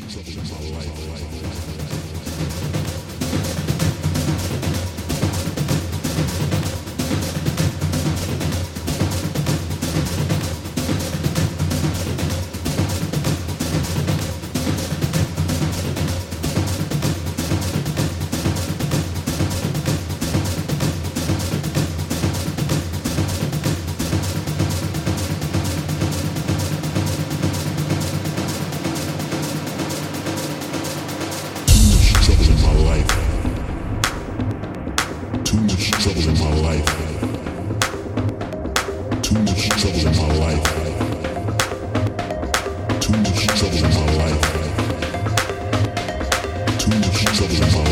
Keep up with my life. life, life, life, life. much trouble in my life. Too much trouble in my life. Too much trouble in my life. Too much trouble in my life.